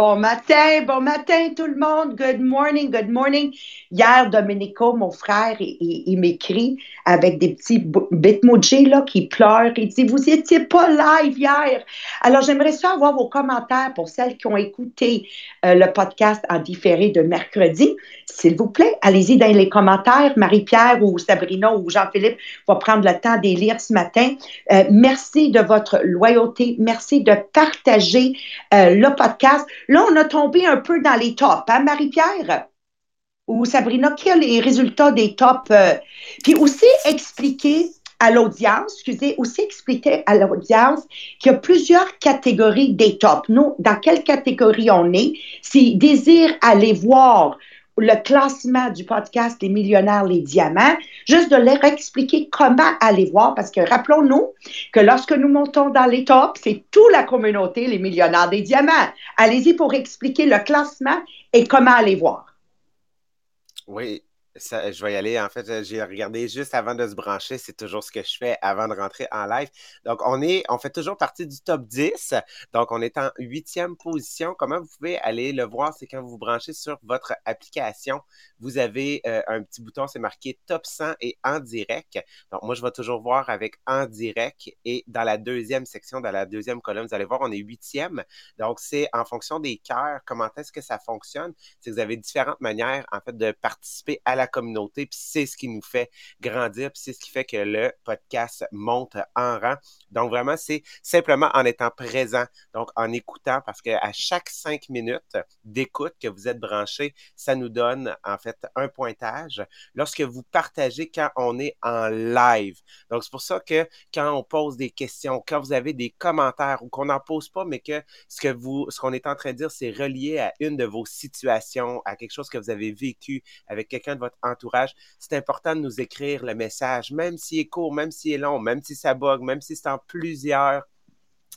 Bon matin, bon matin tout le monde. Good morning, good morning. Hier, Domenico, mon frère, il, m'écrit avec des petits bitmojis là qui pleurent. Il dit Vous étiez pas live hier. Alors, j'aimerais ça avoir vos commentaires pour celles qui ont écouté euh, le podcast en différé de mercredi. S'il vous plaît, allez-y dans les commentaires. Marie-Pierre ou Sabrina ou Jean-Philippe vont prendre le temps de lire ce matin. Euh, merci de votre loyauté. Merci de partager euh, le podcast. Là, on a tombé un peu dans les tops, hein, Marie-Pierre? Ou Sabrina, qui a les résultats des tops? Puis aussi expliquer à l'audience, excusez, aussi expliquer à l'audience qu'il y a plusieurs catégories des tops. Nous, dans quelle catégorie on est? S'ils désirent aller voir le classement du podcast Les millionnaires, les diamants, juste de leur expliquer comment aller voir, parce que rappelons-nous que lorsque nous montons dans les tops, c'est toute la communauté, les millionnaires des diamants. Allez-y pour expliquer le classement et comment aller voir. Oui, je vais y aller. En fait, j'ai regardé juste avant de se brancher. C'est toujours ce que je fais avant de rentrer en live. Donc, on est, on fait toujours partie du top 10. Donc, on est en huitième position. Comment vous pouvez aller le voir? C'est quand vous vous branchez sur votre application. Vous avez euh, un petit bouton, c'est marqué top 100 et en direct. Donc, moi, je vais toujours voir avec en direct. Et dans la deuxième section, dans la deuxième colonne, vous allez voir, on est huitième. Donc, c'est en fonction des cœurs, comment est-ce que ça fonctionne? C'est que vous avez différentes manières, en fait, de participer à la communauté, puis c'est ce qui nous fait grandir, puis c'est ce qui fait que le podcast monte en rang. Donc, vraiment, c'est simplement en étant présent, donc en écoutant, parce qu'à chaque cinq minutes d'écoute que vous êtes branché, ça nous donne en fait un pointage lorsque vous partagez quand on est en live. Donc, c'est pour ça que quand on pose des questions, quand vous avez des commentaires ou qu'on n'en pose pas, mais que ce que vous, ce qu'on est en train de dire, c'est relié à une de vos situations, à quelque chose que vous avez vécu avec quelqu'un de votre entourage, c'est important de nous écrire le message, même s'il est court, même s'il est long, même si ça bug, même si c'est en plusieurs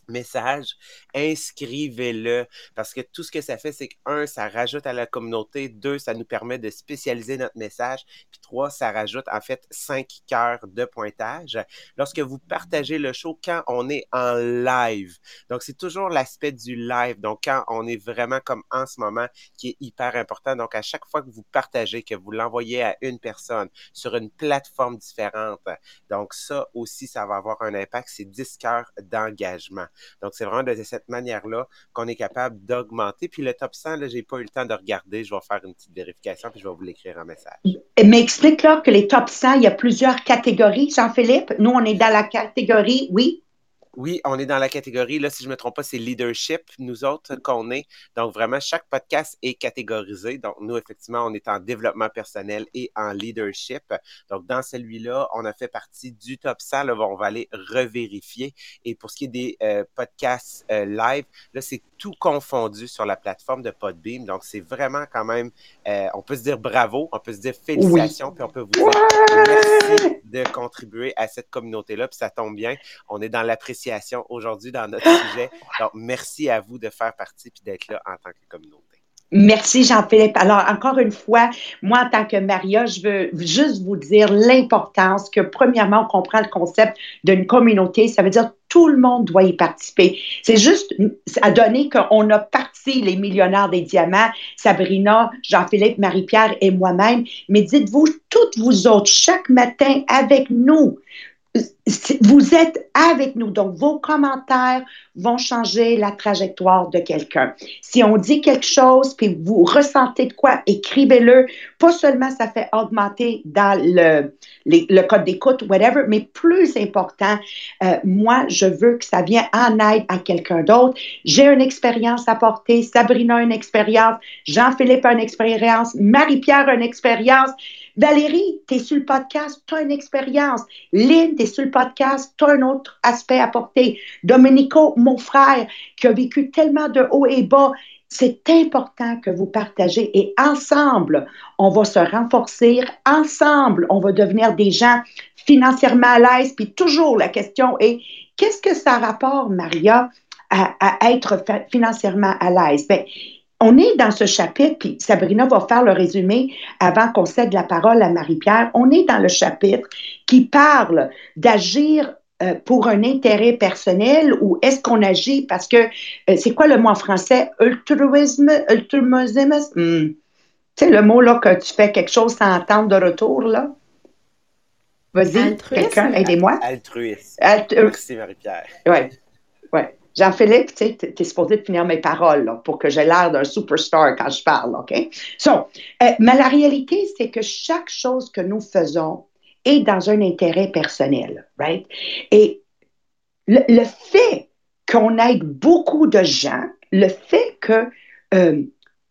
message, inscrivez-le parce que tout ce que ça fait, c'est que un, ça rajoute à la communauté, deux, ça nous permet de spécialiser notre message, puis trois, ça rajoute en fait cinq cœurs de pointage lorsque vous partagez le show quand on est en live. Donc, c'est toujours l'aspect du live. Donc, quand on est vraiment comme en ce moment, qui est hyper important. Donc, à chaque fois que vous partagez, que vous l'envoyez à une personne sur une plateforme différente, donc ça aussi, ça va avoir un impact. C'est 10 cœurs d'engagement. Donc, c'est vraiment de cette manière-là qu'on est capable d'augmenter. Puis le top 100, là, j'ai pas eu le temps de regarder. Je vais faire une petite vérification, puis je vais vous l'écrire en message. Mais explique-leur que les top 100, il y a plusieurs catégories, Jean-Philippe. Nous, on est dans la catégorie, oui, oui, on est dans la catégorie, là, si je ne me trompe pas, c'est leadership, nous autres, qu'on est. Donc, vraiment, chaque podcast est catégorisé. Donc, nous, effectivement, on est en développement personnel et en leadership. Donc, dans celui-là, on a fait partie du top 100. Là, on va aller revérifier. Et pour ce qui est des euh, podcasts euh, live, là, c'est tout confondu sur la plateforme de Podbeam. Donc, c'est vraiment quand même, euh, on peut se dire bravo, on peut se dire félicitations, puis on peut vous dire merci de contribuer à cette communauté-là. Puis ça tombe bien, on est dans l'appréciation aujourd'hui dans notre sujet. Donc, merci à vous de faire partie et d'être là en tant que communauté. Merci Jean-Philippe. Alors, encore une fois, moi, en tant que Maria, je veux juste vous dire l'importance que, premièrement, on comprend le concept d'une communauté. Ça veut dire tout le monde doit y participer. C'est juste à donner qu'on a parti les millionnaires des diamants, Sabrina, Jean-Philippe, Marie-Pierre et moi-même. Mais dites-vous, toutes vous autres, chaque matin avec nous, vous êtes avec nous. Donc, vos commentaires vont changer la trajectoire de quelqu'un. Si on dit quelque chose, puis vous ressentez de quoi, écrivez-le. Pas seulement ça fait augmenter dans le, le code d'écoute, whatever, mais plus important, euh, moi, je veux que ça vienne en aide à quelqu'un d'autre. J'ai une expérience à porter, Sabrina une expérience, Jean-Philippe a une expérience, Marie-Pierre une expérience. Valérie, tu es sur le podcast, tu as une expérience. Lynn, tu es sur le podcast, tu un autre aspect à porter. Domenico, mon frère, qui a vécu tellement de hauts et bas, c'est important que vous partagez et ensemble, on va se renforcer. Ensemble, on va devenir des gens financièrement à l'aise. Puis toujours, la question est, qu'est-ce que ça rapporte, Maria, à, être financièrement à l'aise? On est dans ce chapitre, puis Sabrina va faire le résumé avant qu'on cède la parole à Marie-Pierre. On est dans le chapitre qui parle d'agir euh, pour un intérêt personnel ou est-ce qu'on agit parce que, euh, c'est quoi le mot en français? Altruisme, altruisme? Hmm. Tu sais, le mot là que tu fais quelque chose sans attendre de retour, là? Vas-y, quelqu'un, aidez-moi. Altruisme. Merci, Marie-Pierre. Oui, oui. Jean-Philippe, tu sais, es supposé de finir mes paroles là, pour que j'ai l'air d'un superstar quand je parle, OK? So, mais la réalité, c'est que chaque chose que nous faisons, et dans un intérêt personnel, right? Et le, fait qu'on aide beaucoup de gens, le fait qu'on euh,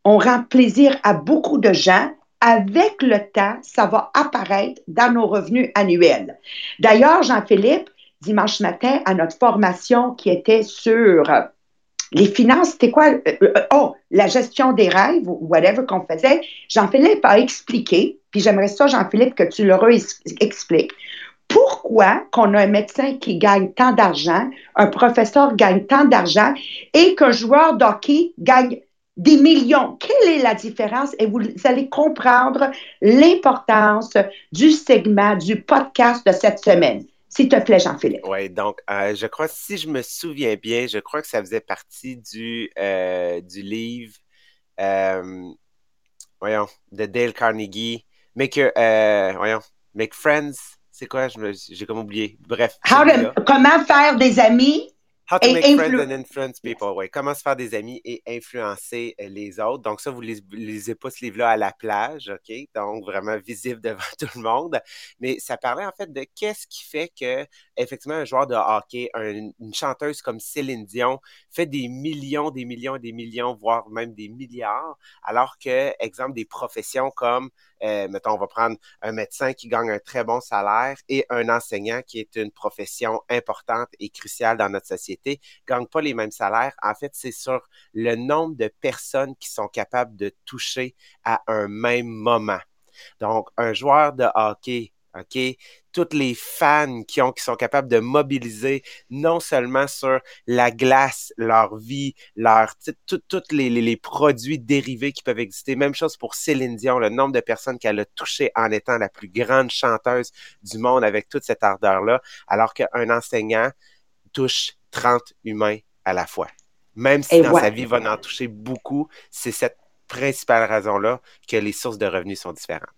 rend plaisir à beaucoup de gens, avec le temps, ça va apparaître dans nos revenus annuels. D'ailleurs, Jean-Philippe, dimanche matin, à notre formation qui était sur les finances, c'était quoi? Euh, euh, oh, la gestion des rêves ou whatever qu'on faisait. Jean-Philippe a expliqué, puis j'aimerais ça, Jean-Philippe, que tu leur expliques. Pourquoi qu'on a un médecin qui gagne tant d'argent, un professeur gagne tant d'argent et qu'un joueur d'hockey gagne des millions. Quelle est la différence? Et vous allez comprendre l'importance du segment, du podcast de cette semaine. S'il te plaît, Jean-Philippe. Oui, donc, euh, je crois, si je me souviens bien, je crois que ça faisait partie du, euh, du livre, euh, voyons, de Dale Carnegie. Make voyons, Make Friends. C'est quoi? J'ai comme oublié. Bref. comment faire des amis? How to make friends and influence people. Ouais. Comment se faire des amis et influencer euh, les autres. Donc, ça, vous lisez pas ce livre-là à la plage, OK? Donc, vraiment visible devant tout le monde. Mais ça parlait en fait de qu'est-ce qui fait que, effectivement, un joueur de hockey, une chanteuse comme Céline Dion fait des millions, des millions, des millions, voire même des milliards, alors que, exemple, des professions comme euh, mettons, on va prendre un médecin qui gagne un très bon salaire et un enseignant qui est une profession importante et cruciale dans notre société, ne gagnent pas les mêmes salaires. En fait, c'est sur le nombre de personnes qui sont capables de toucher à un même moment. Donc, un joueur de hockey OK? Toutes les fans qui, ont, qui sont capables de mobiliser non seulement sur la glace, leur vie, leur, tous les, les, produits dérivés qui peuvent exister. Même chose pour Céline Dion, le nombre de personnes qu'elle a touché en étant la plus grande chanteuse du monde avec toute cette ardeur-là, alors qu'un enseignant touche 30 humains à la fois. Même si dans sa vie, il va en toucher beaucoup, c'est cette principale raison-là que les sources de revenus sont différentes.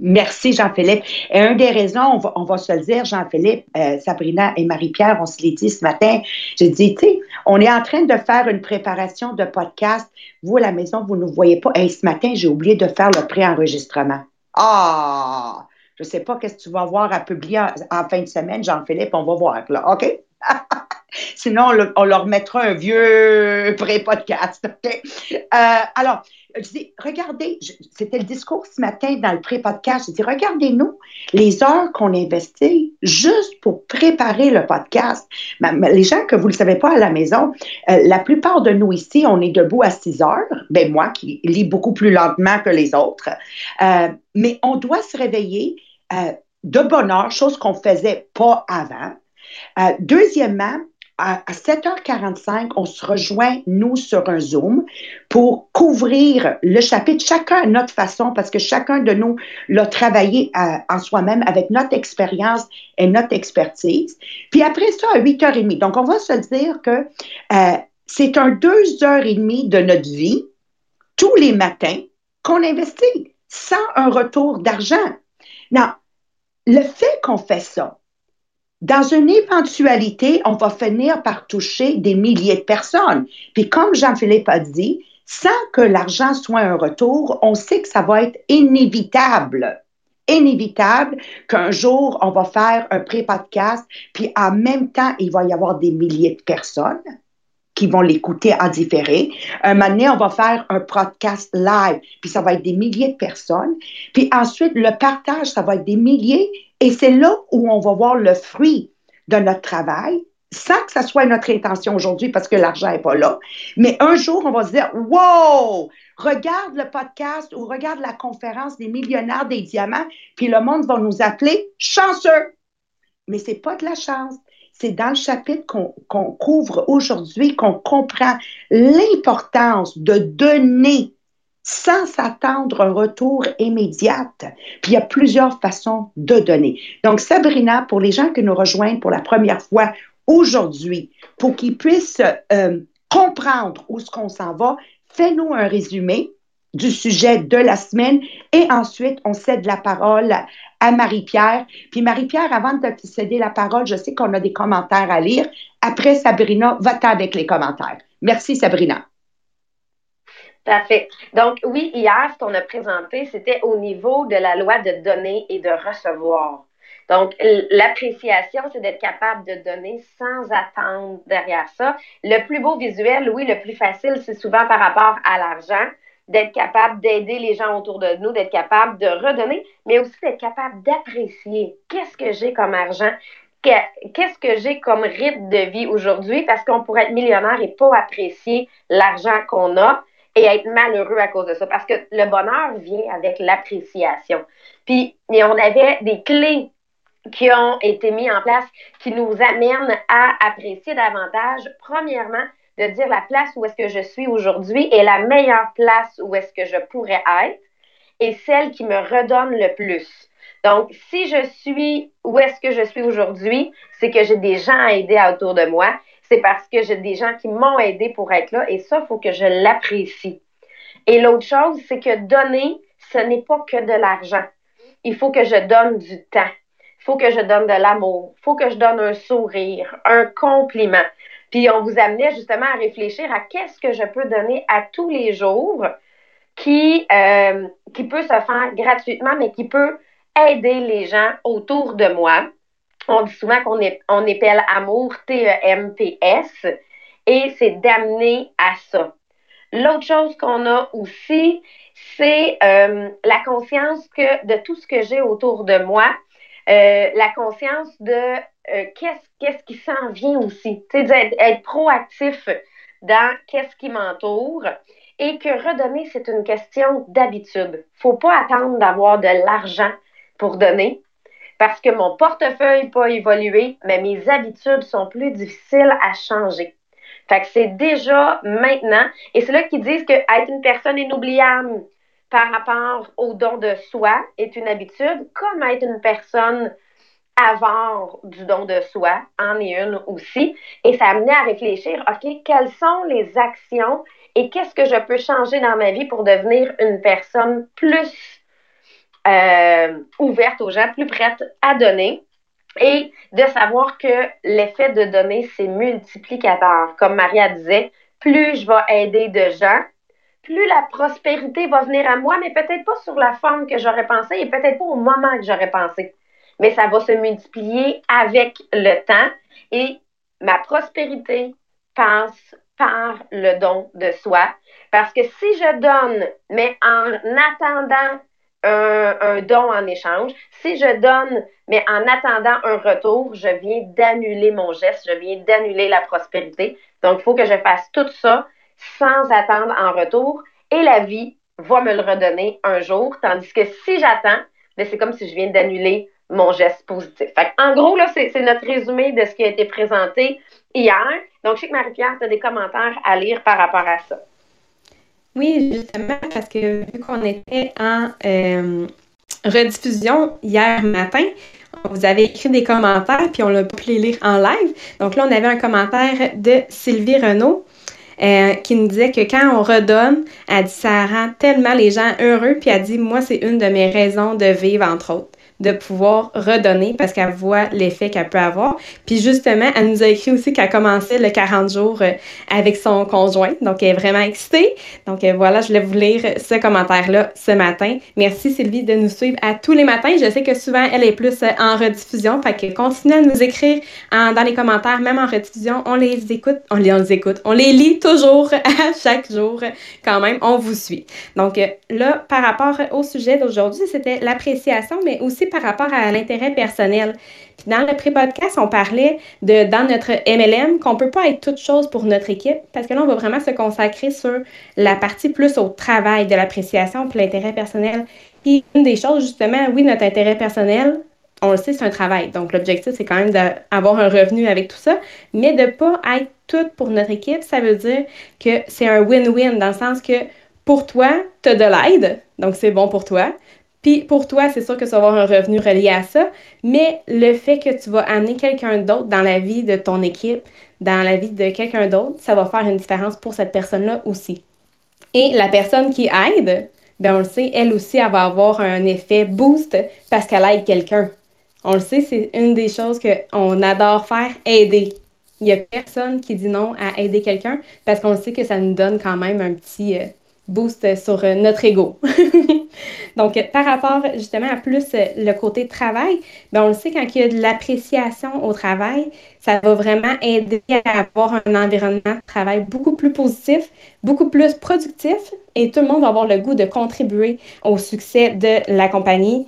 Merci, Jean-Philippe. Et une des raisons, on va, se le dire, Jean-Philippe, euh, Sabrina et Marie-Pierre, on se l'est dit ce matin. J'ai dit, tu sais, on est en train de faire une préparation de podcast. Vous, à la maison, vous ne nous voyez pas. Et ce matin, j'ai oublié de faire le pré-enregistrement. Ah! Je ne sais pas qu'est-ce que tu vas voir à publier en, fin de semaine, Jean-Philippe. On va voir, là. OK? Sinon, on, leur mettra un vieux pré-podcast. OK? Euh, alors, je dis, regardez, c'était le discours ce matin dans le pré-podcast. Je dis, regardez-nous les heures qu'on investit juste pour préparer le podcast. les gens que vous ne le savez pas à la maison, euh, la plupart de nous ici, on est debout à 6 heures. Ben moi qui lis beaucoup plus lentement que les autres. Euh, mais on doit se réveiller euh, de bonne heure, chose qu'on ne faisait pas avant. deuxièmement, à, 7h45, on se rejoint, nous, sur un Zoom pour couvrir le chapitre, chacun à notre façon, parce que chacun de nous l'a travaillé en soi-même avec notre expérience et notre expertise. Puis après ça, à 8h30. Donc, on va se dire que euh, c'est un deux heures et demie de notre vie, tous les matins, qu'on investit sans un retour d'argent. Non, le fait qu'on fait ça, dans une éventualité, on va finir par toucher des milliers de personnes. Puis comme Jean-Philippe a dit, sans que l'argent soit un retour, on sait que ça va être inévitable. Inévitable qu'un jour, on va faire un pré-podcast, puis en même temps, il va y avoir des milliers de personnes qui vont l'écouter en différé. Un moment on va faire un podcast live, puis ça va être des milliers de personnes. Puis ensuite, le partage, ça va être des milliers et c'est là où on va voir le fruit de notre travail, sans que ça soit notre intention aujourd'hui parce que l'argent n'est pas là. Mais un jour, on va se dire, wow, regarde le podcast ou regarde la conférence des millionnaires des diamants, puis le monde va nous appeler chanceux. Mais ce n'est pas de la chance. C'est dans le chapitre qu'on couvre aujourd'hui qu'on comprend l'importance de donner sans s'attendre un retour immédiat. Puis il y a plusieurs façons de donner. Donc, Sabrina, pour les gens qui nous rejoignent pour la première fois aujourd'hui, pour qu'ils puissent euh, comprendre où ce qu'on s'en va, fais-nous un résumé du sujet de la semaine et ensuite on cède la parole à Marie-Pierre. Puis Marie-Pierre, avant de te céder la parole, je sais qu'on a des commentaires à lire. Après, Sabrina, va-t'en avec les commentaires. Merci, Sabrina. Parfait. Donc, oui, hier, ce qu'on a présenté, c'était au niveau de la loi de donner et de recevoir. Donc, l'appréciation, c'est d'être capable de donner sans attendre derrière ça. Le plus beau visuel, oui, le plus facile, c'est souvent par rapport à l'argent, d'être capable d'aider les gens autour de nous, d'être capable de redonner, mais aussi d'être capable d'apprécier qu'est-ce que j'ai comme argent, qu'est-ce que j'ai comme rythme de vie aujourd'hui, parce qu'on pourrait être millionnaire et pas apprécier l'argent qu'on a et être malheureux à cause de ça, parce que le bonheur vient avec l'appréciation. Puis, on avait des clés qui ont été mis en place qui nous amènent à apprécier davantage, premièrement, de dire la place où est-ce que je suis aujourd'hui est la meilleure place où est-ce que je pourrais être et celle qui me redonne le plus. Donc, si je suis où est-ce que je suis aujourd'hui, c'est que j'ai des gens à aider autour de moi. C'est parce que j'ai des gens qui m'ont aidé pour être là et ça, il faut que je l'apprécie. Et l'autre chose, c'est que donner, ce n'est pas que de l'argent. Il faut que je donne du temps faut que je donne de l'amour, faut que je donne un sourire, un compliment. Puis on vous amenait justement à réfléchir à qu'est-ce que je peux donner à tous les jours qui, euh, qui peut se faire gratuitement, mais qui peut aider les gens autour de moi. On dit souvent qu'on est, on épelle amour T-E-M-P-S et c'est d'amener à ça. L'autre chose qu'on a aussi, c'est euh, la conscience que de tout ce que j'ai autour de moi, euh, la conscience de euh, qu'est-ce, qu'est-ce qui s'en vient aussi? Tu sais, être proactif dans qu'est-ce qui m'entoure et que redonner, c'est une question d'habitude. Faut pas attendre d'avoir de l'argent pour donner parce que mon portefeuille pas évolué, mais mes habitudes sont plus difficiles à changer. Fait que c'est déjà maintenant, et c'est là qu'ils disent que être une personne inoubliable, par rapport au don de soi est une habitude, comme être une personne avare du don de soi en est une aussi. Et ça amenait à réfléchir, OK, quelles sont les actions et qu'est-ce que je peux changer dans ma vie pour devenir une personne plus euh, ouverte aux gens, plus prête à donner? Et de savoir que l'effet de donner, c'est multiplicateur. Comme Maria disait, plus je vais aider de gens, plus la prospérité va venir à moi, mais peut-être pas sur la forme que j'aurais pensé et peut-être pas au moment que j'aurais pensé. Mais ça va se multiplier avec le temps et ma prospérité passe par le don de soi. Parce que si je donne, mais en attendant un, don en échange, si je donne, mais en attendant un retour, je viens d'annuler mon geste, je viens d'annuler la prospérité. Donc, il faut que je fasse tout ça sans attendre en retour et la vie va me le redonner un jour. Tandis que si j'attends, c'est comme si je viens d'annuler mon geste positif. en gros, là, c'est notre résumé de ce qui a été présenté hier. Donc, je sais que Marie-Pierre, tu as des commentaires à lire par rapport à ça. Oui, justement, parce que vu qu'on était en euh, rediffusion hier matin, vous avez écrit des commentaires, puis on l'a pu les lire en live. Donc là, on avait un commentaire de Sylvie Renaud euh, qui nous disait que quand on redonne, elle dit ça rend tellement les gens heureux, puis elle dit moi c'est une de mes raisons de vivre entre autres de pouvoir redonner parce qu'elle voit l'effet qu'elle peut avoir. Puis justement, elle nous a écrit aussi qu'elle commençait le 40 jours euh, avec son conjoint. Donc, elle est vraiment excitée. Donc, euh, voilà, je voulais vous lire ce commentaire-là ce matin. Merci Sylvie de nous suivre à tous les matins. Je sais que souvent, elle est plus euh, en rediffusion. Fait que continuez à nous écrire dans les commentaires, même en rediffusion. On les écoute, on les, on les écoute, on les lit toujours à chaque jour quand même. On vous suit. Donc, là, par rapport au sujet d'aujourd'hui, c'était l'appréciation, mais aussi par rapport à l'intérêt personnel. dans le pré-podcast, on parlait de, dans notre MLM, qu'on ne peut pas être toute chose pour notre équipe, parce que là, on va vraiment se consacrer sur la partie plus au travail de l'appréciation pour l'intérêt personnel. Et une des choses, justement, oui, notre intérêt personnel, on le sait, c'est un travail. Donc, l'objectif, c'est quand même d'avoir un revenu avec tout ça, mais de ne pas être tout pour notre équipe, ça veut dire que c'est un win-win dans le sens que pour toi, tu de l'aide, donc c'est bon pour toi. Puis pour toi, c'est sûr que tu vas avoir un revenu relié à ça, mais le fait que tu vas amener quelqu'un d'autre dans la vie de ton équipe, dans la vie de quelqu'un d'autre, ça va faire une différence pour cette personne-là aussi. Et la personne qui aide, ben on le sait, elle aussi, elle va avoir un effet boost parce qu'elle aide quelqu'un. On le sait, c'est une des choses qu'on adore faire, aider. Il n'y a personne qui dit non à aider quelqu'un parce qu'on sait que ça nous donne quand même un petit euh, boost sur euh, notre ego. Donc, par rapport justement à plus euh, le côté travail, ben on le sait, quand il y a de l'appréciation au travail, ça va vraiment aider à avoir un environnement de travail beaucoup plus positif, beaucoup plus productif et tout le monde va avoir le goût de contribuer au succès de la compagnie.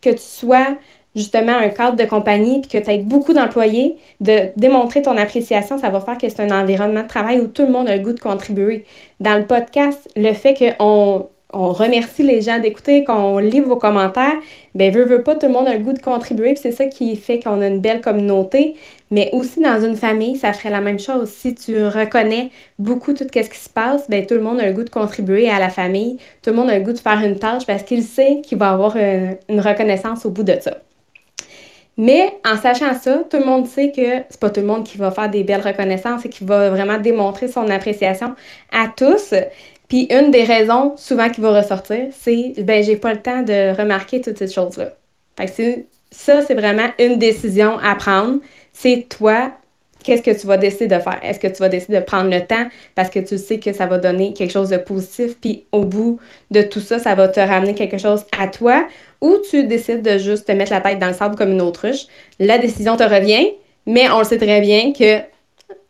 que tu sois justement un cadre de compagnie puis que tu aies beaucoup d'employés, de démontrer ton appréciation, ça va faire que c'est un environnement de travail où tout le monde a le goût de contribuer. Dans le podcast, le fait qu'on on remercie les gens d'écouter, qu'on lit vos commentaires, ben veut, veut pas, tout le monde a le goût de contribuer, puis c'est ça qui fait qu'on a une belle communauté. Mais aussi dans une famille, ça ferait la même chose. Si tu reconnais beaucoup tout ce qui se passe, ben tout le monde a le goût de contribuer à la famille, tout le monde a le goût de faire une tâche parce qu'il sait qu'il va avoir une, une reconnaissance au bout de ça. Mais en sachant ça, tout le monde sait que c'est pas tout le monde qui va faire des belles reconnaissances et qui va vraiment démontrer son appréciation à tous. Puis une des raisons souvent qui va ressortir, c'est ben j'ai pas le temps de remarquer toutes ces choses-là. Fait que ça, c'est vraiment une décision à prendre. C'est toi, qu'est-ce que tu vas décider de faire? Est-ce que tu vas décider de prendre le temps parce que tu sais que ça va donner quelque chose de positif, puis au bout de tout ça, ça va te ramener quelque chose à toi, ou tu décides de juste te mettre la tête dans le sable comme une autruche. La décision te revient, mais on le sait très bien que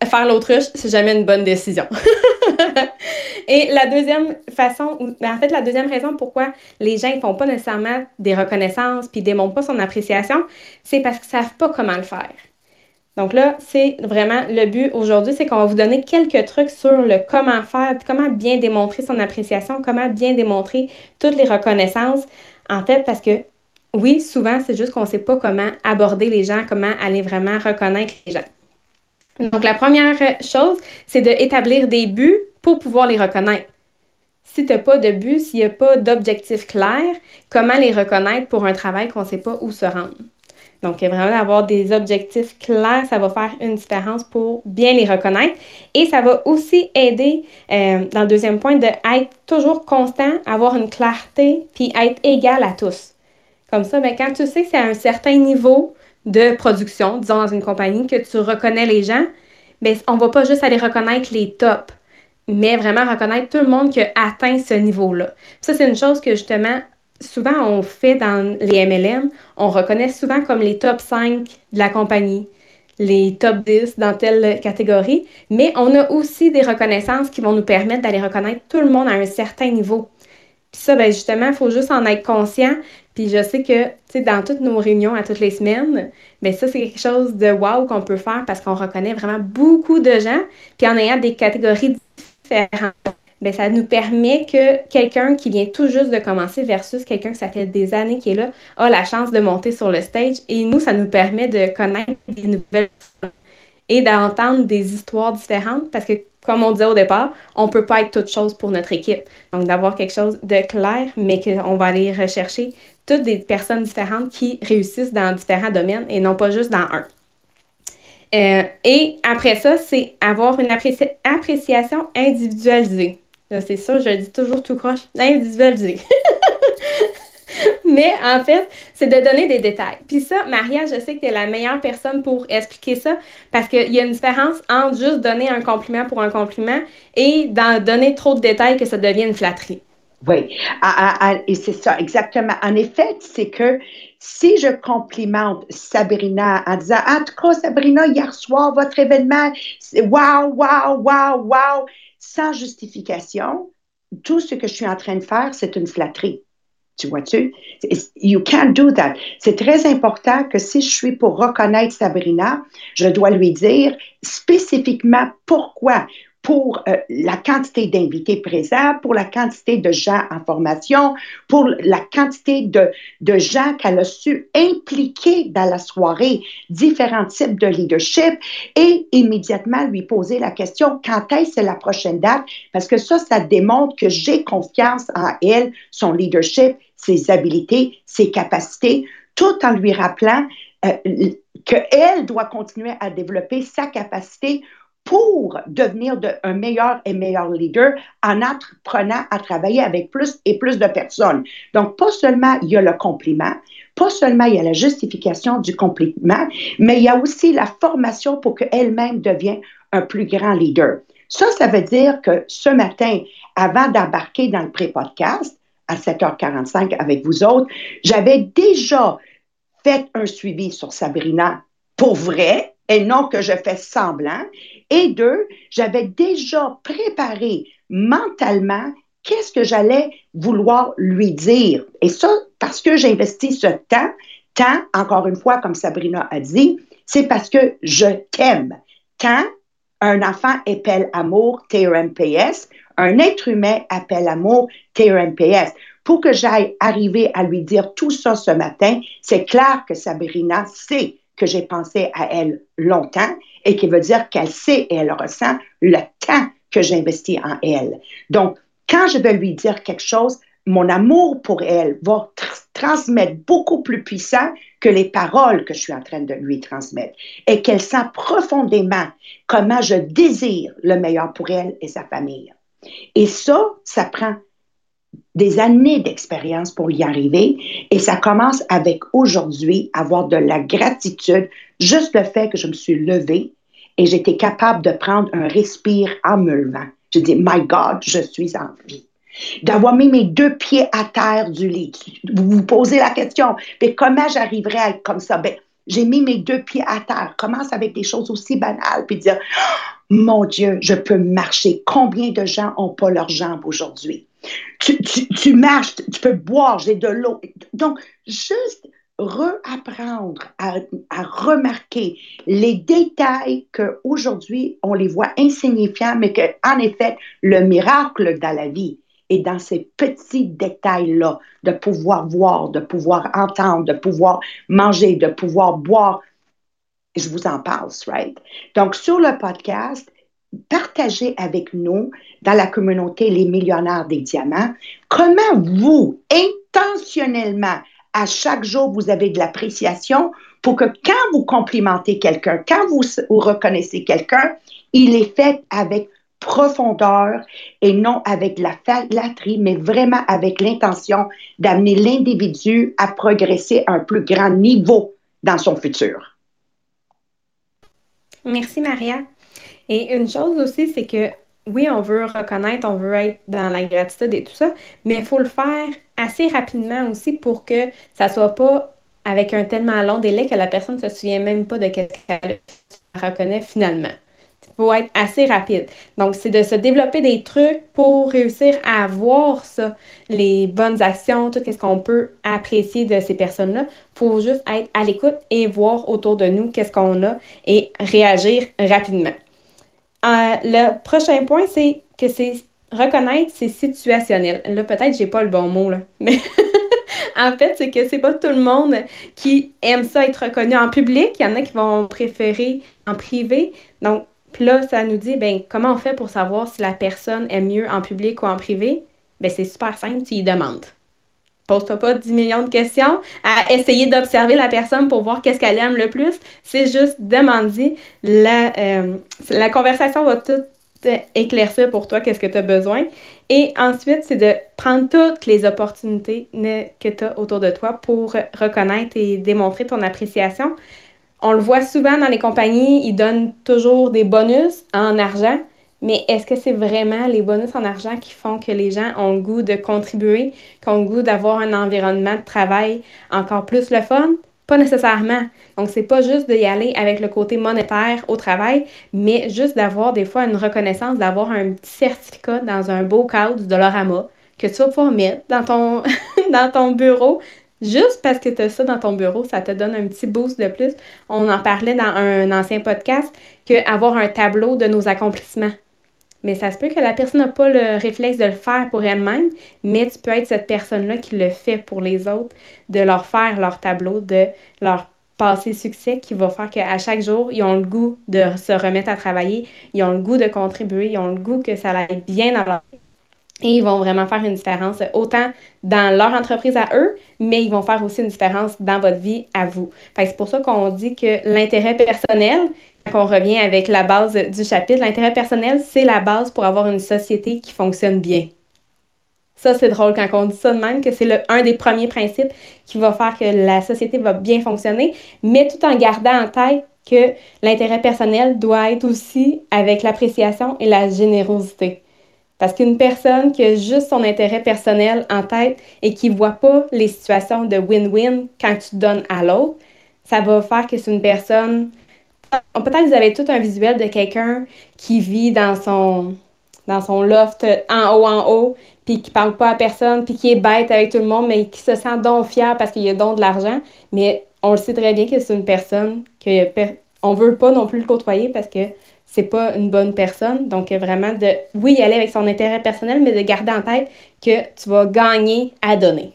faire l'autruche, c'est jamais une bonne décision. Et la deuxième façon, ben, en fait, la deuxième raison pourquoi les gens ne font pas nécessairement des reconnaissances puis démontrent pas son appréciation, c'est parce qu'ils ne savent pas comment le faire. Donc là, c'est vraiment le but aujourd'hui, c'est qu'on va vous donner quelques trucs sur le comment faire, comment bien démontrer son appréciation, comment bien démontrer toutes les reconnaissances. En fait, parce que oui, souvent, c'est juste qu'on ne sait pas comment aborder les gens, comment aller vraiment reconnaître les gens. Donc, la première chose, c'est d'établir des buts pour pouvoir les reconnaître. Si tu n'as pas de but, s'il n'y a pas d'objectif clair, comment les reconnaître pour un travail qu'on ne sait pas où se rendre? Donc, vraiment d'avoir des objectifs clairs, ça va faire une différence pour bien les reconnaître. Et ça va aussi aider, euh, dans le deuxième point, d'être toujours constant, avoir une clarté, puis être égal à tous. Comme ça, ben, quand tu sais que c'est à un certain niveau de production, disons dans une compagnie, que tu reconnais les gens, ben, on ne va pas juste aller reconnaître les tops, mais vraiment reconnaître tout le monde qui a atteint ce niveau-là. Ça, c'est une chose que justement, souvent on fait dans les MLM, on reconnaît souvent comme les top 5 de la compagnie, les top 10 dans telle catégorie, mais on a aussi des reconnaissances qui vont nous permettre d'aller reconnaître tout le monde à un certain niveau. Puis ça, ben justement, il faut juste en être conscient. Puis je sais que, tu sais, dans toutes nos réunions à toutes les semaines, mais ça, c'est quelque chose de wow qu'on peut faire parce qu'on reconnaît vraiment beaucoup de gens. Puis en ayant des catégories différentes, bien, ça nous permet que quelqu'un qui vient tout juste de commencer versus quelqu'un qui ça fait des années qui est là a la chance de monter sur le stage. Et nous, ça nous permet de connaître des nouvelles et d'entendre des histoires différentes parce que, comme on disait au départ, on ne peut pas être toute chose pour notre équipe. Donc, d'avoir quelque chose de clair, mais qu'on va aller rechercher toutes des personnes différentes qui réussissent dans différents domaines et non pas juste dans un. Euh, et après ça, c'est avoir une appréciation individualisée. C'est ça, je le dis toujours tout croche, individualisée. Mais en fait, c'est de donner des détails. Puis ça, Maria, je sais que tu es la meilleure personne pour expliquer ça parce qu'il y a une différence entre juste donner un compliment pour un compliment et d'en donner trop de détails que ça devienne flatterie. Oui, et c'est ça, exactement. En effet, c'est que si je complimente Sabrina en disant En tout cas, Sabrina, hier soir, votre événement, waouh, waouh, waouh, waouh, sans justification, tout ce que je suis en train de faire, c'est une flatterie. Tu vois-tu? You can't do that. C'est très important que si je suis pour reconnaître Sabrina, je dois lui dire spécifiquement pourquoi pour euh, la quantité d'invités présents, pour la quantité de gens en formation, pour la quantité de, de gens qu'elle a su impliquer dans la soirée, différents types de leadership et immédiatement lui poser la question quand est-ce la prochaine date? Parce que ça, ça démontre que j'ai confiance en elle, son leadership, ses habiletés, ses capacités, tout en lui rappelant euh, qu'elle doit continuer à développer sa capacité pour devenir de, un meilleur et meilleur leader en apprenant à travailler avec plus et plus de personnes. Donc, pas seulement il y a le compliment, pas seulement il y a la justification du compliment, mais il y a aussi la formation pour qu'elle-même devienne un plus grand leader. Ça, ça veut dire que ce matin, avant d'embarquer dans le pré-podcast, à 7h45 avec vous autres, j'avais déjà fait un suivi sur Sabrina pour vrai et non que je fais semblant. Et deux, j'avais déjà préparé mentalement qu'est-ce que j'allais vouloir lui dire. Et ça, parce que j'ai investi ce temps, temps, encore une fois, comme Sabrina a dit, c'est parce que je t'aime. Quand un enfant appelle amour, TRMPS, un être humain appelle amour, TRMPS. Pour que j'aille arriver à lui dire tout ça ce matin, c'est clair que Sabrina sait que j'ai pensé à elle longtemps et qui veut dire qu'elle sait et elle ressent le temps que j'investis en elle. Donc, quand je vais lui dire quelque chose, mon amour pour elle va transmettre beaucoup plus puissant que les paroles que je suis en train de lui transmettre et qu'elle sent profondément comment je désire le meilleur pour elle et sa famille. Et ça, ça prend des années d'expérience pour y arriver et ça commence avec aujourd'hui avoir de la gratitude, juste le fait que je me suis levée et j'étais capable de prendre un respire en me levant. Je dis, My God, je suis en vie. D'avoir mis mes deux pieds à terre du lit. Vous vous posez la question, mais comment j'arriverais à être comme ça? Ben, j'ai mis mes deux pieds à terre. Commence avec des choses aussi banales, puis dire, mon Dieu, je peux marcher. Combien de gens n'ont pas leurs jambes aujourd'hui? Tu, marches, tu peux boire, j'ai de l'eau. Donc, juste reapprendre à, à remarquer les détails qu'aujourd'hui, on les voit insignifiants, mais qu'en effet, le miracle dans la vie est dans ces petits détails-là, de pouvoir voir, de pouvoir entendre, de pouvoir manger, de pouvoir boire. Je vous en parle, right? Donc, sur le podcast, partagez avec nous dans la communauté Les Millionnaires des Diamants comment vous, intentionnellement, à chaque jour, vous avez de l'appréciation pour que quand vous complimentez quelqu'un, quand vous, reconnaissez quelqu'un, il est fait avec profondeur et non avec la flatterie, mais vraiment avec l'intention d'amener l'individu à progresser à un plus grand niveau dans son futur. Merci, Maria. Et une chose aussi, c'est que oui, on veut reconnaître, on veut être dans la gratitude et tout ça, mais il faut le faire assez rapidement aussi pour que ça soit pas avec un tellement long délai que la personne ne se souvient même pas de ce qu'elle reconnaît finalement. Il faut être assez rapide. Donc, c'est de se développer des trucs pour réussir à voir ça, les bonnes actions, tout ce qu'on peut apprécier de ces personnes-là. Il faut juste être à l'écoute et voir autour de nous qu'est-ce qu'on a et réagir rapidement. Euh, le prochain point, c'est que c'est reconnaître, c'est situationnel. Là, peut-être j'ai pas le bon mot, là. Mais en fait, c'est que c'est pas tout le monde qui aime ça être reconnu en public. Il y en a qui vont préférer en privé. Donc, là, ça nous dit, ben, comment on fait pour savoir si la personne est mieux en public ou en privé? Ben, c'est super simple, tu y demandes pose-toi pas 10 millions de questions à essayer d'observer la personne pour voir qu'est-ce qu'elle aime le plus. C'est juste demander. La, euh, la conversation va tout éclaircir pour toi qu'est-ce que tu as besoin. Et ensuite, c'est de prendre toutes les opportunités que tu as autour de toi pour reconnaître et démontrer ton appréciation. On le voit souvent dans les compagnies, ils donnent toujours des bonus en argent. Mais est-ce que c'est vraiment les bonus en argent qui font que les gens ont le goût de contribuer, qui ont le goût d'avoir un environnement de travail encore plus le fun? Pas nécessairement. Donc, c'est pas juste d'y aller avec le côté monétaire au travail, mais juste d'avoir des fois une reconnaissance, d'avoir un petit certificat dans un beau cadre du Dollarama que tu vas pouvoir mettre dans ton, dans ton bureau. Juste parce que tu as ça dans ton bureau, ça te donne un petit boost de plus. On en parlait dans un ancien podcast qu'avoir un tableau de nos accomplissements mais ça se peut que la personne n'a pas le réflexe de le faire pour elle-même, mais tu peux être cette personne-là qui le fait pour les autres, de leur faire leur tableau, de leur passer succès qui va faire qu'à chaque jour, ils ont le goût de se remettre à travailler, ils ont le goût de contribuer, ils ont le goût que ça aille bien dans leur et ils vont vraiment faire une différence autant dans leur entreprise à eux, mais ils vont faire aussi une différence dans votre vie à vous. c'est pour ça qu'on dit que l'intérêt personnel, quand on revient avec la base du chapitre, l'intérêt personnel, c'est la base pour avoir une société qui fonctionne bien. Ça, c'est drôle quand on dit ça de même, que c'est un des premiers principes qui va faire que la société va bien fonctionner, mais tout en gardant en tête que l'intérêt personnel doit être aussi avec l'appréciation et la générosité. Parce qu'une personne qui a juste son intérêt personnel en tête et qui ne voit pas les situations de win-win quand tu donnes à l'autre, ça va faire que c'est une personne. Peut-être que vous avez tout un visuel de quelqu'un qui vit dans son, dans son loft en haut, en haut, puis qui parle pas à personne, puis qui est bête avec tout le monde, mais qui se sent donc fier parce qu'il a donc de l'argent. Mais on le sait très bien que c'est une personne que on veut pas non plus le côtoyer parce que c'est pas une bonne personne. Donc, vraiment, de, oui, aller avec son intérêt personnel, mais de garder en tête que tu vas gagner à donner.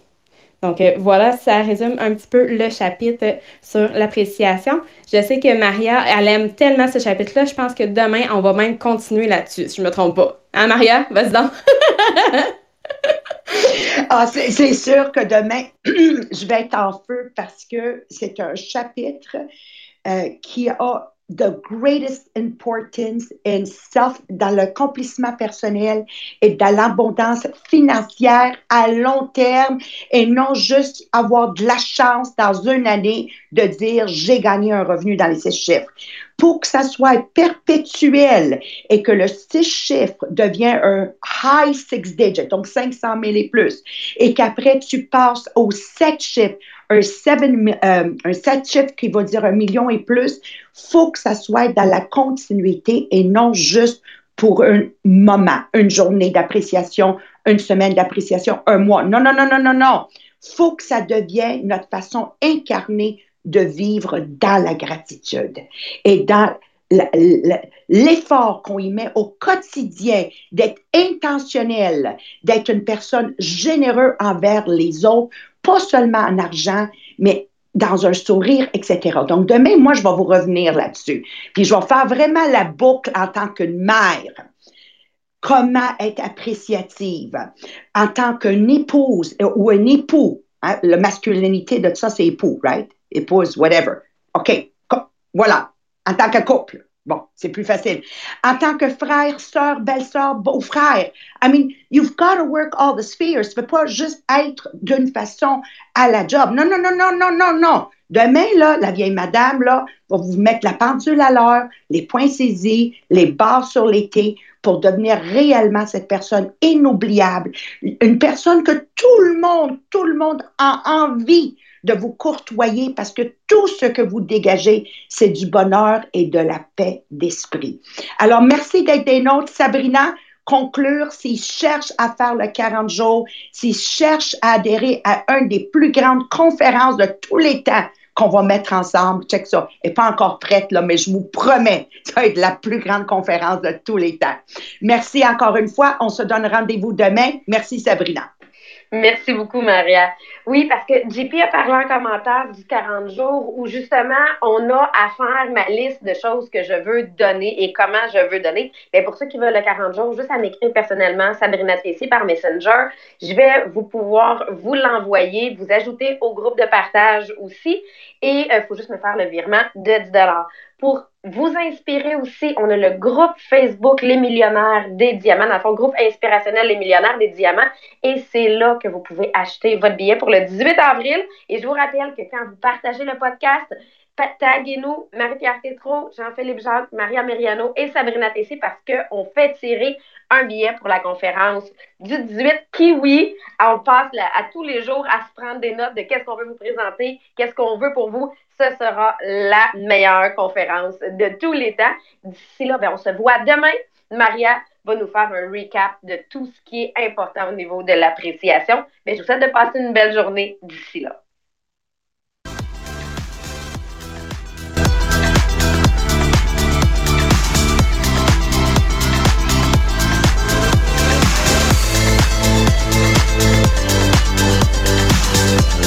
Donc, euh, voilà, ça résume un petit peu le chapitre sur l'appréciation. Je sais que Maria, elle aime tellement ce chapitre-là. Je pense que demain, on va même continuer là-dessus, si je me trompe pas. Hein, Maria? Vas-y donc! ah, c'est sûr que demain, je vais être en feu parce que c'est un chapitre euh, qui a the greatest importance in self, dans l'accomplissement personnel et dans l'abondance financière à long terme et non juste avoir de la chance dans une année de dire j'ai gagné un revenu dans les six chiffres. Pour que ça soit perpétuel et que le six chiffres devienne un high six digit, donc 500 000 et plus, et qu'après tu passes au sept chiffres, un, seven, euh, un sept chiffres qui va dire un million et plus, faut que ça soit dans la continuité et non juste pour un moment, une journée d'appréciation, une semaine d'appréciation, un mois. Non, non, non, non, non, non. faut que ça devienne notre façon incarnée de vivre dans la gratitude et dans l'effort qu'on y met au quotidien, d'être intentionnel, d'être une personne généreuse envers les autres, pas seulement en argent, mais dans un sourire, etc. Donc, demain, moi, je vais vous revenir là-dessus. Puis, je vais faire vraiment la boucle en tant que mère. Comment être appréciative? En tant qu'une épouse ou un époux. Hein, la masculinité de ça, c'est époux, right? Épouse, whatever. OK. Voilà. En tant que couple. Bon, c'est plus facile. En tant que frère, soeur, belle-sœur, beau-frère, I mean, you've got to work all the spheres. Tu ne peux pas juste être d'une façon à la job. Non, non, non, non, non, non, non. Demain, là, la vieille madame, là, va vous mettre la pendule à l'heure, les points saisis, les barres sur l'été pour devenir réellement cette personne inoubliable. Une personne que tout le monde, tout le monde a envie de vous courtoyer parce que tout ce que vous dégagez, c'est du bonheur et de la paix d'esprit. Alors, merci d'être des nôtres, Sabrina. Conclure, s'ils cherchent à faire le 40 jours, s'ils cherchent à adhérer à une des plus grandes conférences de tous les temps qu'on va mettre ensemble, check ça, elle n'est pas encore prête, là, mais je vous promets, ça va être la plus grande conférence de tous les temps. Merci encore une fois. On se donne rendez-vous demain. Merci, Sabrina. Merci beaucoup, Maria. Oui, parce que JP a parlé en commentaire du 40 jours où justement, on a à faire ma liste de choses que je veux donner et comment je veux donner. Mais pour ceux qui veulent le 40 jours, juste à m'écrire personnellement, Sabrina Tracy par Messenger, je vais vous pouvoir vous l'envoyer, vous ajouter au groupe de partage aussi. Et il euh, faut juste me faire le virement de 10 Pour vous inspirer aussi, on a le groupe Facebook Les Millionnaires des Diamants, dans le fond, groupe inspirationnel Les Millionnaires des Diamants. Et c'est là que vous pouvez acheter votre billet pour le 18 avril. Et je vous rappelle que quand vous partagez le podcast, taguez-nous Marie-Pierre Tétrault, Jean-Philippe Jacques, Maria Meriano et Sabrina Tessé parce qu'on fait tirer un billet pour la conférence du 18 qui, oui, on passe à tous les jours à se prendre des notes de qu'est-ce qu'on veut vous présenter, qu'est-ce qu'on veut pour vous. Ce sera la meilleure conférence de tous les temps. D'ici là, ben, on se voit demain. Maria va nous faire un recap de tout ce qui est important au niveau de l'appréciation. Mais je vous souhaite de passer une belle journée d'ici là.